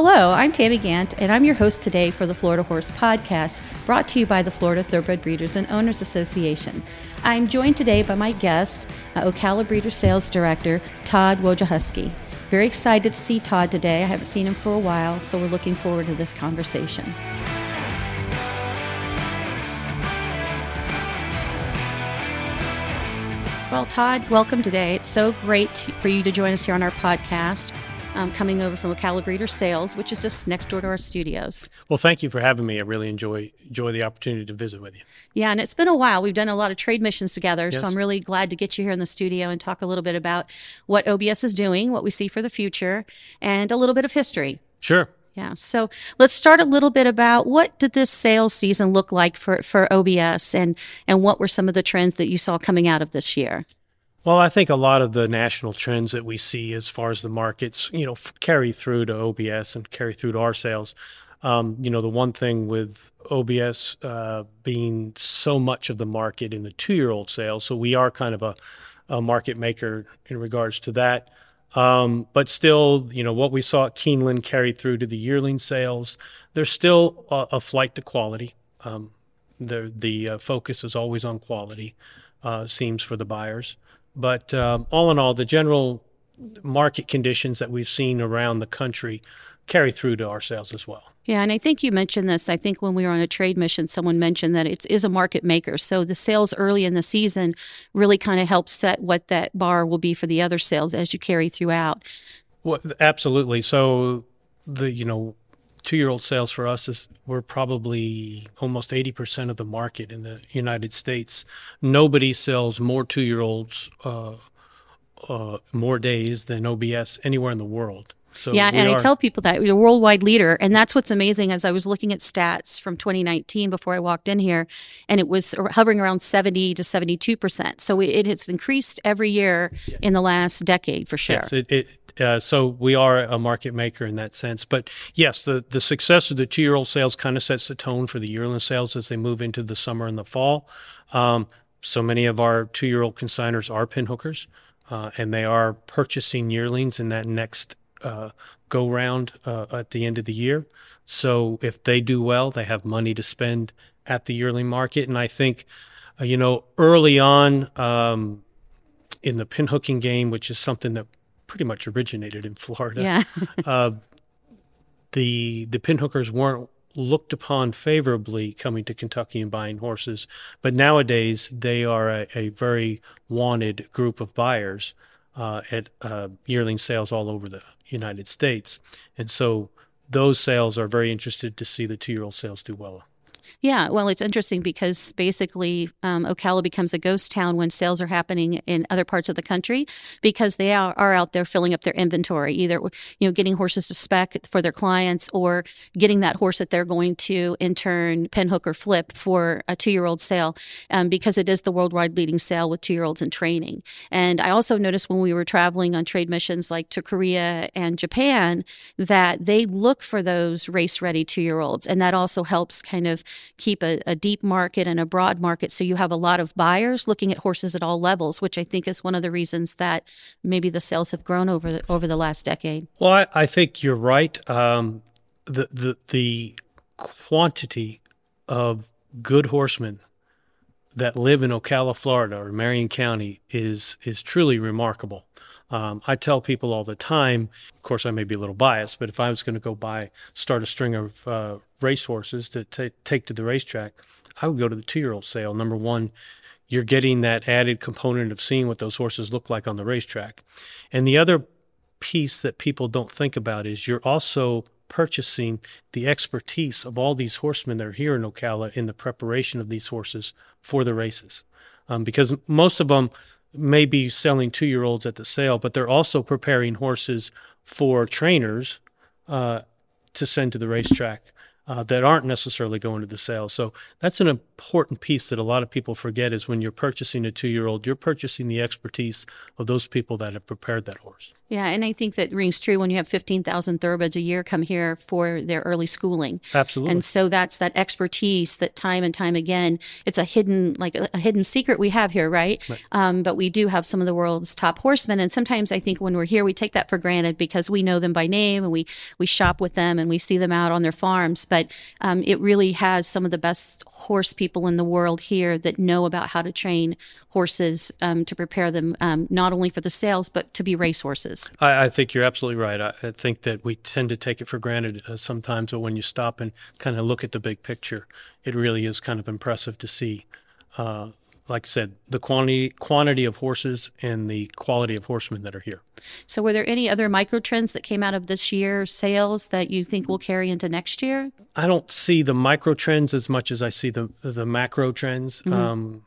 Hello, I'm Tammy Gantt, and I'm your host today for the Florida Horse Podcast, brought to you by the Florida Thoroughbred Breeders and Owners Association. I'm joined today by my guest, uh, Ocala Breeder Sales Director, Tod Wojciechowski. Very excited to see Tod today. I haven't seen him for a while, so we're looking forward to this conversation. Well, Tod, welcome today. It's so great for you to join us here on our podcast. Um, coming over from Ocala Breeder Sales, which is just next door to our studios. Well, thank you for having me. I really enjoy enjoy the opportunity to visit with you. Yeah, and it's been a while. We've done a lot of trade missions together, Yes. so I'm really glad to get you here in the studio and talk a little bit about what OBS is doing, what we see for the future, and a little bit of history. Sure. Yeah. So let's start a little bit about what did this sales season look like for, for OBS and, and what were some of the trends that you saw coming out of this year? Well, I think a lot of the national trends that we see as far as the markets, you know, carry through to OBS and carry through to our sales. Um, you know, the one thing with OBS uh, being so much of the market in the two-year-old sales, so we are kind of a, a market maker in regards to that. Um, but still, you know, what we saw at Keeneland carried through to the yearling sales. There's still a, a flight to quality. Um, the the uh, focus is always on quality, uh, seems for the buyers. But um, all in all, the general market conditions that we've seen around the country carry through to our sales as well. Yeah, and I think you mentioned this. I think when we were on a trade mission, someone mentioned that it is a market maker. So the sales early in the season really kind of helps set what that bar will be for the other sales as you carry throughout. Well, absolutely. So the you know two year old sales for us is we're probably almost eighty percent of the market in the United States. Nobody sells more two year olds uh, uh, more days than OBS anywhere in the world. So yeah, and I tell people that we're a worldwide leader, and that's what's amazing. As I was looking at stats from 2019 before I walked in here, and it was hovering around 70 to 72 percent. So it, has increased every year in the last decade for sure. Yes, it, it uh, so we are a market maker in that sense. But yes, the, the success of the two year old sales kind of sets the tone for the yearling sales as they move into the summer and the fall. Um, so many of our two year old consigners are pinhookers, uh, and they are purchasing yearlings in that next uh, go round uh, at the end of the year. So if they do well, they have money to spend at the yearling market. And I think, uh, you know, early on, um, in the pinhooking game, which is something that pretty much originated in Florida. Yeah. Uh, the the pinhookers weren't looked upon favorably coming to Kentucky and buying horses, but nowadays they are a, a very wanted group of buyers uh, at uh, yearling sales all over the United States, and so those sales are very interested to see the two year old sales do well. Yeah, well, it's interesting because basically um, Ocala becomes a ghost town when sales are happening in other parts of the country because they are, are out there filling up their inventory, either you know getting horses to spec for their clients or getting that horse that they're going to in turn pinhook or flip for a two-year-old sale um, because it is the worldwide leading sale with two-year-olds in training. And I also noticed when we were traveling on trade missions like to Korea and Japan that they look for those race-ready two-year-olds, and that also helps kind of keep a, a deep market and a broad market. So you have a lot of buyers looking at horses at all levels, which I think is one of the reasons that maybe the sales have grown over the, over the last decade. Well, I, I think you're right. Um, the the the quantity of good horsemen that live in Ocala, Florida, or Marion County is is truly remarkable. Um, I tell people all the time. Of course, I may be a little biased, but if I was going to go buy start a string of uh, racehorses to ta take to the racetrack, I would go to the two-year-old sale. Number one, you're getting that added component of seeing what those horses look like on the racetrack, and the other piece that people don't think about is you're also purchasing the expertise of all these horsemen that are here in Ocala in the preparation of these horses for the races. Um, because most of them may be selling two year olds at the sale, but they're also preparing horses for trainers uh, to send to the racetrack. Uh, that aren't necessarily going to the sale. So that's an important piece that a lot of people forget is when you're purchasing a two year old, you're purchasing the expertise of those people that have prepared that horse. Yeah, and I think that rings true when you have 15,000 thoroughbreds a year come here for their early schooling. Absolutely. And so that's that expertise that time and time again, it's a hidden, like a, a hidden secret we have here, right? right. Um, but we do have some of the world's top horsemen. And sometimes I think when we're here, we take that for granted because we know them by name and we, we shop with them and we see them out on their farms. But um, it really has some of the best horse people in the world here that know about how to train horses um, to prepare them um, not only for the sales but to be race horses. I, I think you're absolutely right. I, I, think that we tend to take it for granted uh, sometimes, but when you stop and kind of look at the big picture, it really is kind of impressive to see. Uh, like I said, the quantity quantity of horses and the quality of horsemen that are here. So, were there any other micro trends that came out of this year's sales that you think will carry into next year? I don't see the micro trends as much as I see the the macro trends. Mm-hmm. Um,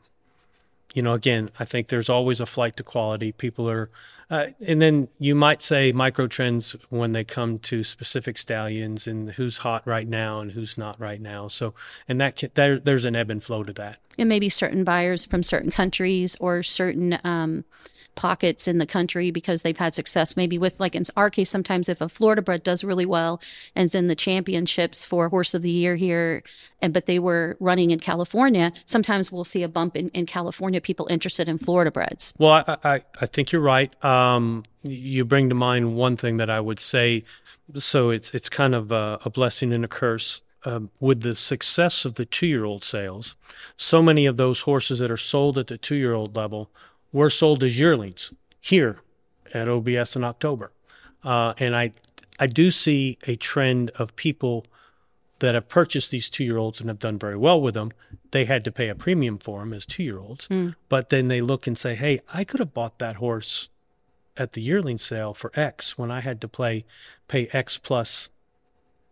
you know, again, I think there's always a flight to quality. People are, uh, and then you might say micro trends when they come to specific stallions and who's hot right now and who's not right now. So, and that can, there, there's an ebb and flow to that. And maybe certain buyers from certain countries or certain um, pockets in the country because they've had success. Maybe with, like in our case, sometimes if a Florida bred does really well and is in the championships for Horse of the Year here, and but they were running in California, sometimes we'll see a bump in, in California people interested in Florida breds. Well, I, I, I think you're right. Um, you bring to mind one thing that I would say. So it's it's kind of a, a blessing and a curse. Um, with the success of the two year old sales, so many of those horses that are sold at the two year old level were sold as yearlings here at OBS in October. Uh, and I, I do see a trend of people that have purchased these two year olds and have done very well with them. They had to pay a premium for them as two year olds. Mm. But then they look and say, hey, I could have bought that horse at the yearling sale for X when I had to play, pay X plus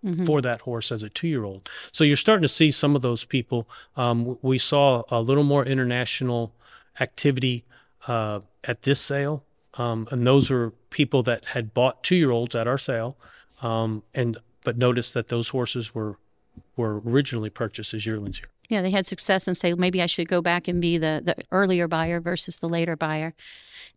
Mm-hmm. for that horse as a two year old. So you're starting to see some of those people. Um, we saw a little more international activity uh, at this sale, um, and those were people that had bought two year olds at our sale, um, and but noticed that those horses were were originally purchased as yearlings here. Yeah, they had success and say maybe I should go back and be the the earlier buyer versus the later buyer.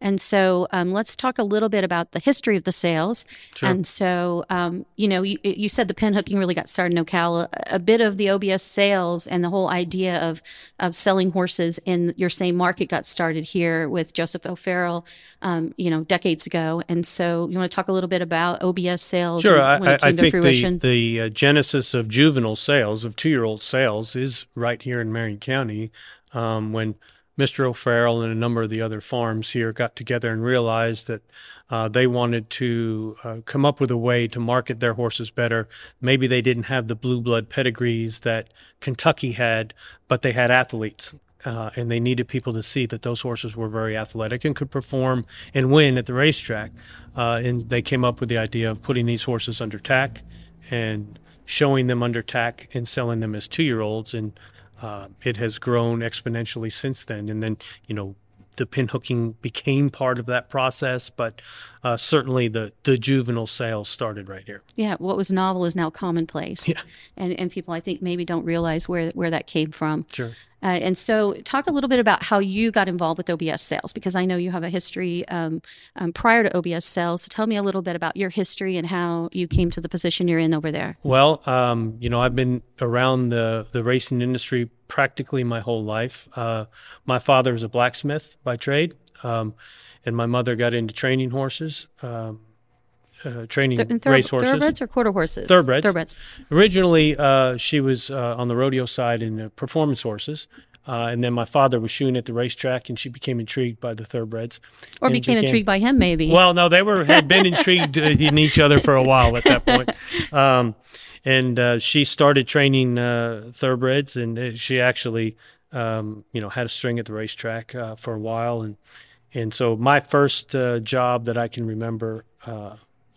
And so um, let's talk a little bit about the history of the sales. Sure. And so, um, you know, you, you, said the pin hooking really got started in Ocala. A bit of the OBS sales and the whole idea of of selling horses in your same market got started here with Joseph O'Farrell, um, you know, decades ago. And so, you want to talk a little bit about OBS sales? Sure. I, I think fruition? the, the uh, genesis of juvenile sales, of two year old sales, is right here in Marion County. Um, when Mr. O'Farrell and a number of the other farms here got together and realized that uh, they wanted to uh, come up with a way to market their horses better. Maybe they didn't have the blue blood pedigrees that Kentucky had, but they had athletes. Uh, and they needed people to see that those horses were very athletic and could perform and win at the racetrack. Uh, and they came up with the idea of putting these horses under tack and showing them under tack and selling them as two year olds. And uh, it has grown exponentially since then. And then, you know, the pin hooking became part of that process, but uh, certainly the, the juvenile sales started right here. Yeah, what was novel is now commonplace. Yeah. And, and people, I think, maybe don't realize where, where that came from. Sure. Uh, and so, talk a little bit about how you got involved with OBS sales because I know you have a history um, um, prior to OBS sales. So, tell me a little bit about your history and how you came to the position you're in over there. Well, um, you know, I've been around the, the racing industry practically my whole life. Uh, my father is a blacksmith by trade, um, and my mother got into training horses. Um, uh, training Th- thor- race horses. Thoroughbreds or quarter horses? Thoroughbreds. Thoroughbreds. Originally, uh, she was uh, on the rodeo side in uh, performance horses. Uh, and then my father was shooting at the racetrack, and she became intrigued by the thoroughbreds. Or became, became, intrigued by him, maybe. Well, no, they were had been intrigued in each other for a while at that point. Um, and uh, she started training thoroughbreds, and she actually, um, you know, had a string at the racetrack for a while, and and so my first job that I can remember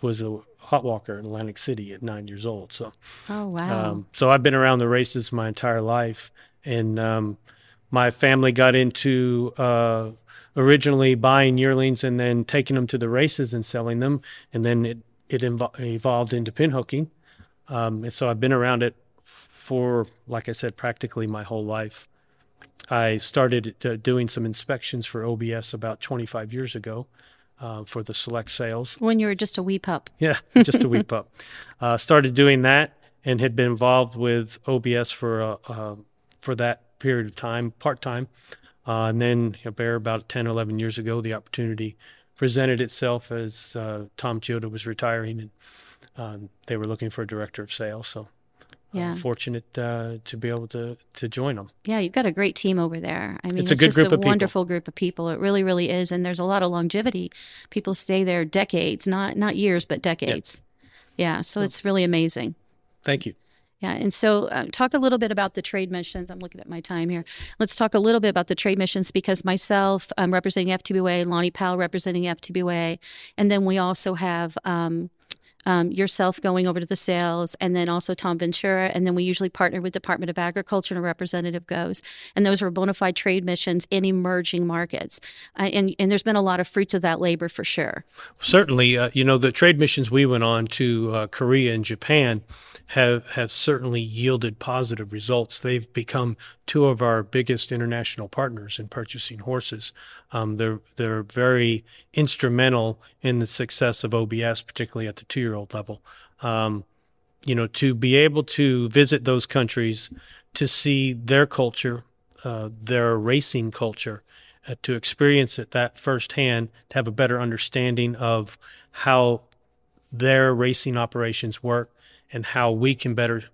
was a hot walker in Atlantic City at nine years old. So, oh wow! Um, so I've been around the races my entire life, and um, my family got into uh, originally buying yearlings and then taking them to the races and selling them, and then it it evolved into pin hooking. Um, and so I've been around it for, like I said, practically my whole life. I started uh, doing some inspections for OBS about 25 years ago uh, for the select sales. When you were just a wee pup. Yeah, just a wee pup. Uh, started doing that and had been involved with OBS for uh, uh, for that period of time, part time. Uh, and then about 10, 11 years ago, the opportunity presented itself as uh, Tom Chioda was retiring and um, they were looking for a director of sales. So yeah. fortunate uh, to be able to to join them. Yeah, you've got a great team over there. I mean, it's, it's a good group a of wonderful people. group of people. It really, really is, and there's a lot of longevity. People stay there decades, not not years, but decades. Yeah, so it's really amazing. Thank you. Yeah, and so uh, talk a little bit about the trade missions. I'm looking at my time here. Let's talk a little bit about the trade missions because myself, I'm representing FTBOA, Lonny Powell representing FTBOA, and then we also have um, um, yourself going over to the sales, and then also Tom Ventura, and then we usually partner with Department of Agriculture, and a representative goes, and those are bona fide trade missions in emerging markets, uh, and and there's been a lot of fruits of that labor for sure. Certainly, uh, you know the trade missions we went on to uh, Korea and Japan have have certainly yielded positive results. They've become two of our biggest international partners in purchasing horses. Um, they're they're very instrumental in the success of OBS, particularly at the two year old level. Um, you know, to be able to visit those countries, to see their culture, uh, their racing culture, uh, to experience it that firsthand, to have a better understanding of how their racing operations work and how we can better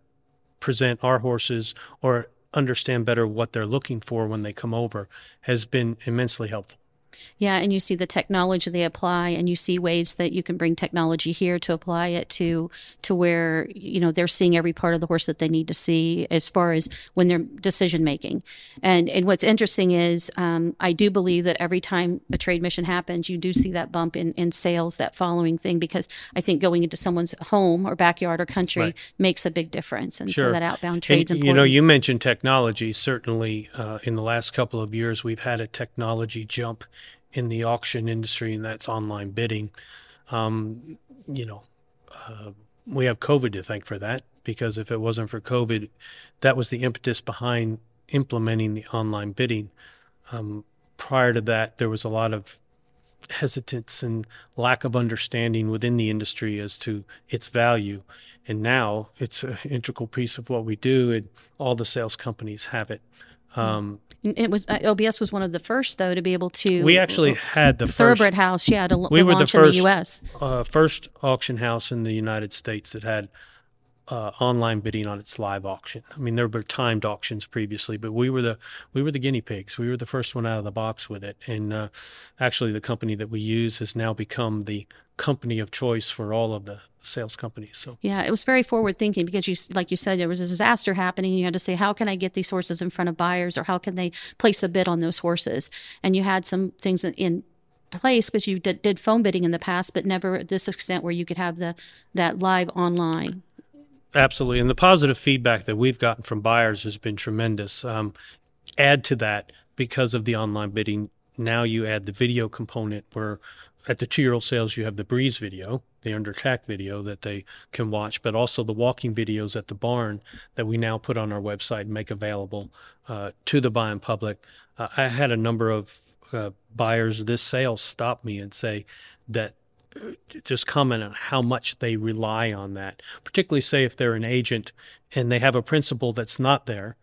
present our horses or understand better what they're looking for when they come over has been immensely helpful. Yeah, and you see the technology they apply, and you see ways that you can bring technology here to apply it to to where you know they're seeing every part of the horse that they need to see as far as when they're decision making. And and what's interesting is um, I do believe that every time a trade mission happens, you do see that bump in in sales that following thing because I think going into someone's home or backyard or country Right. makes a big difference, and Sure. so that outbound trade's And, important. you know, you mentioned technology. Certainly, uh, in the last couple of years, we've had a technology jump in the auction industry, and that's online bidding. Um, you know, uh, we have COVID to thank for that because if it wasn't for COVID, that was the impetus behind implementing the online bidding. Um, prior to that, there was a lot of hesitance and lack of understanding within the industry as to its value. And now it's an integral piece of what we do, and all the sales companies have it. Um, it was uh, OBS was one of the first though to be able to. we actually had the first Thoroughbred House, yeah, to, We to were the first- the U.S. uh, first auction house in the United States that had uh, online bidding on its live auction. I mean, there were timed auctions previously, but we were the we were the guinea pigs. We were the first one out of the box with it, and uh, actually, the company that we use has now become the company of choice for all of the sales companies. So Yeah, it was very forward thinking because you, like you said, there was a disaster happening. You had to say, how can I get these horses in front of buyers, or how can they place a bid on those horses? And you had some things in- in place because you did, did phone bidding in the past, but never this extent where you could have the that live online. Absolutely. And the positive feedback that we've gotten from buyers has been tremendous. Um, add to that, because of the online bidding, now you add the video component where at the two year old sales, you have the breeze video, the under tack video that they can watch, but also the walking videos at the barn that we now put on our website and make available uh, to the buying public. Uh, I had a number of uh, buyers this sale stop me and say that just comment on how much they rely on that, particularly say if they're an agent and they have a principal that's not there,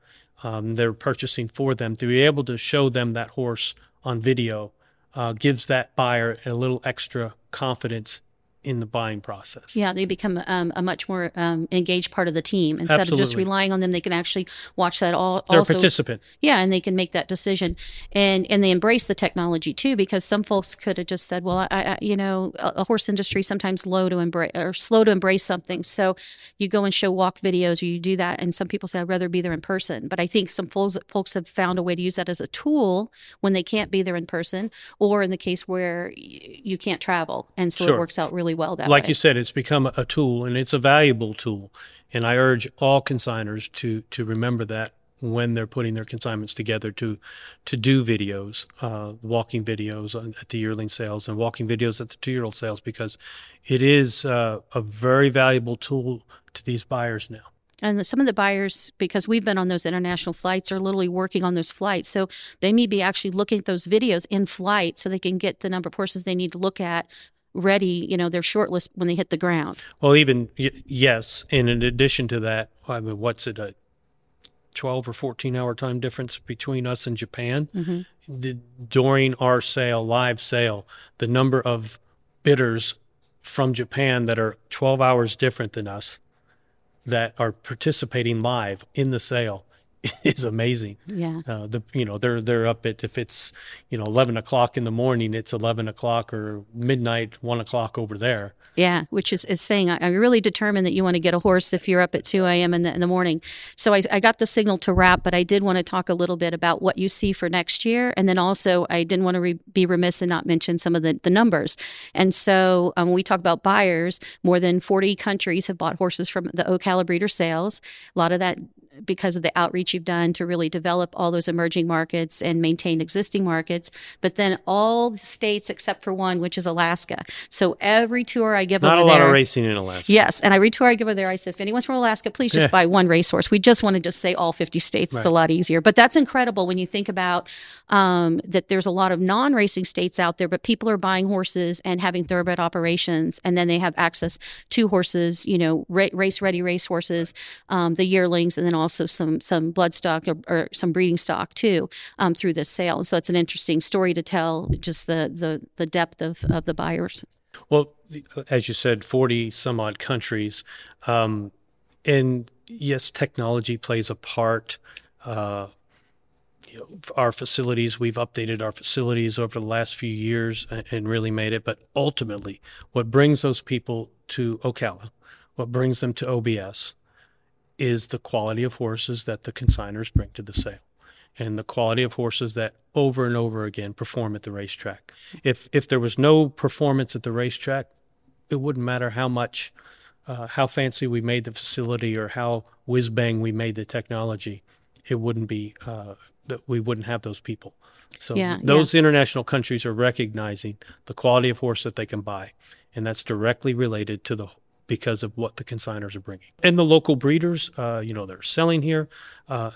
um, they're purchasing for them to be able to show them that horse on video uh, gives that buyer a little extra confidence in the buying process. Yeah, they become um, a much more um, engaged part of the team instead of just relying on them. They can actually watch that all. They're also, a participant. Yeah, and they can make that decision, and and they embrace the technology too, because some folks could have just said, "Well, I, I you know, a, a horse industry sometimes slow to embrace or slow to embrace something." So you go and show walk videos, or you do that, and some people say, "I'd rather be there in person." But I think some folks folks have found a way to use that as a tool when they can't be there in person, or in the case where you can't travel, and so it works out really well that like way. you said, it's become a tool and it's a valuable tool. And I urge all consigners to to remember that when they're putting their consignments together to to do videos, uh, walking videos on, at the yearling sales and walking videos at the two year old sales because it is uh, a very valuable tool to these buyers now. And some of the buyers, because we've been on those international flights, are literally working on those flights. So they may be actually looking at those videos in flight so they can get the number of horses they need to look at ready, you know, their short list when they hit the ground. Well, even y- yes, and in addition to that, I mean, what's it a twelve or fourteen hour time difference between us and Japan? Mm-hmm. The, during our sale, live sale, the number of bidders from Japan that are twelve hours different than us that are participating live in the sale is amazing. Yeah. Uh, the you know they're they're up at if it's you know eleven o'clock in the morning, it's eleven o'clock or midnight, one o'clock over there. Yeah, which is, is saying I, I really determined that you want to get a horse if you're up at 2 a.m. In the, in the morning. So I, I got the signal to wrap, but I did want to talk a little bit about what you see for next year. And then also, I didn't want to re- be remiss and not mention some of the, the numbers. And so um, when we talk about buyers, more than 40 countries have bought horses from the Ocala breeder sales. A lot of that because of the outreach you've done to really develop all those emerging markets and maintain existing markets. But then all the states except for one, which is Alaska. So every tour I give Not over a lot there, of racing in Alaska. Yes, and every tour I give over there, I said, if anyone's from Alaska, please just Yeah. buy one racehorse. We just want to just say all 50 states. It's a lot easier. But that's incredible when you think about um, that there's a lot of non-racing states out there, but people are buying horses and having thoroughbred operations, and then they have access to horses, you know, ra- race-ready race horses, um, the yearlings, and then also some some blood stock or, or some breeding stock too um, through this sale. So it's an interesting story to tell, just the the the depth of of the buyers. Well, as you said, 40 some odd countries. Um, and yes, technology plays a part. Uh, you know, our facilities, we've updated our facilities over the last few years and, and really made it. But ultimately, what brings those people to Ocala, what brings them to OBS, is the quality of horses that the consigners bring to the sale and the quality of horses that over and over again perform at the racetrack. If if there was no performance at the racetrack, it wouldn't matter how much, uh, how fancy we made the facility or how whiz bang we made the technology. It wouldn't be uh, that we wouldn't have those people. So Yeah, those international countries are recognizing the quality of horse that they can buy, and that's directly related to the because of what the consigners are bringing and the local breeders. Uh, you know, they're selling here. Uh,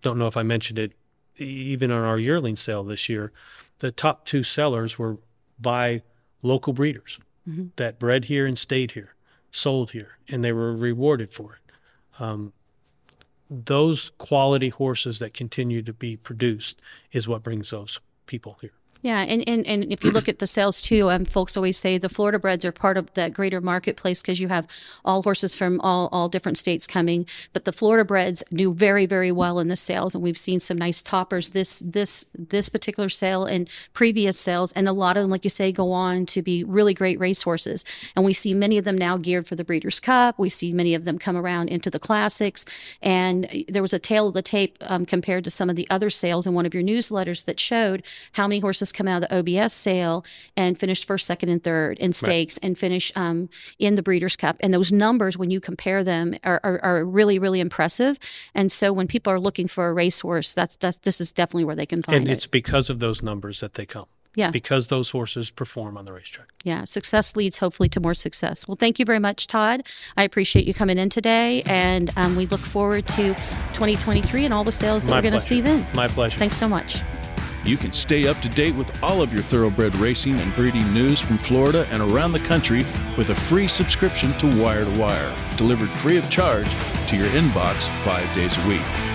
don't know if I mentioned it, even on our yearling sale this year, the top two sellers were by local breeders that bred here and stayed here, sold here, and they were rewarded for it. Um, those quality horses that continue to be produced is what brings those people here. Yeah, and, and, and if you look at the sales too, um, folks always say the Florida breds are part of that greater marketplace because you have all horses from all, all different states coming. But the Florida breds do very very well in the sales, and we've seen some nice toppers this this this particular sale and previous sales, and a lot of them, like you say, go on to be really great race horses. And we see many of them now geared for the Breeders' Cup. We see many of them come around into the classics, and there was a tale of the tape um, compared to some of the other sales in one of your newsletters that showed how many horses come out of the OBS sale and finish first, second, and third in stakes and finish um, in the Breeders' Cup. And those numbers, when you compare them, are, are, are really, really impressive. And so when people are looking for a racehorse, that's that's this is definitely where they can find And it. And it's because of those numbers that they come. Yeah. Because those horses perform on the racetrack. Yeah, success leads hopefully to more success. Well, thank you very much, Tod. I appreciate you coming in today, and um, we look forward to 2023 and all the sales that My we're going to see then. My pleasure. Thanks so much. You can stay up to date with all of your thoroughbred racing and breeding news from Florida and around the country with a free subscription to Wire to Wire, delivered free of charge to your inbox five days a week.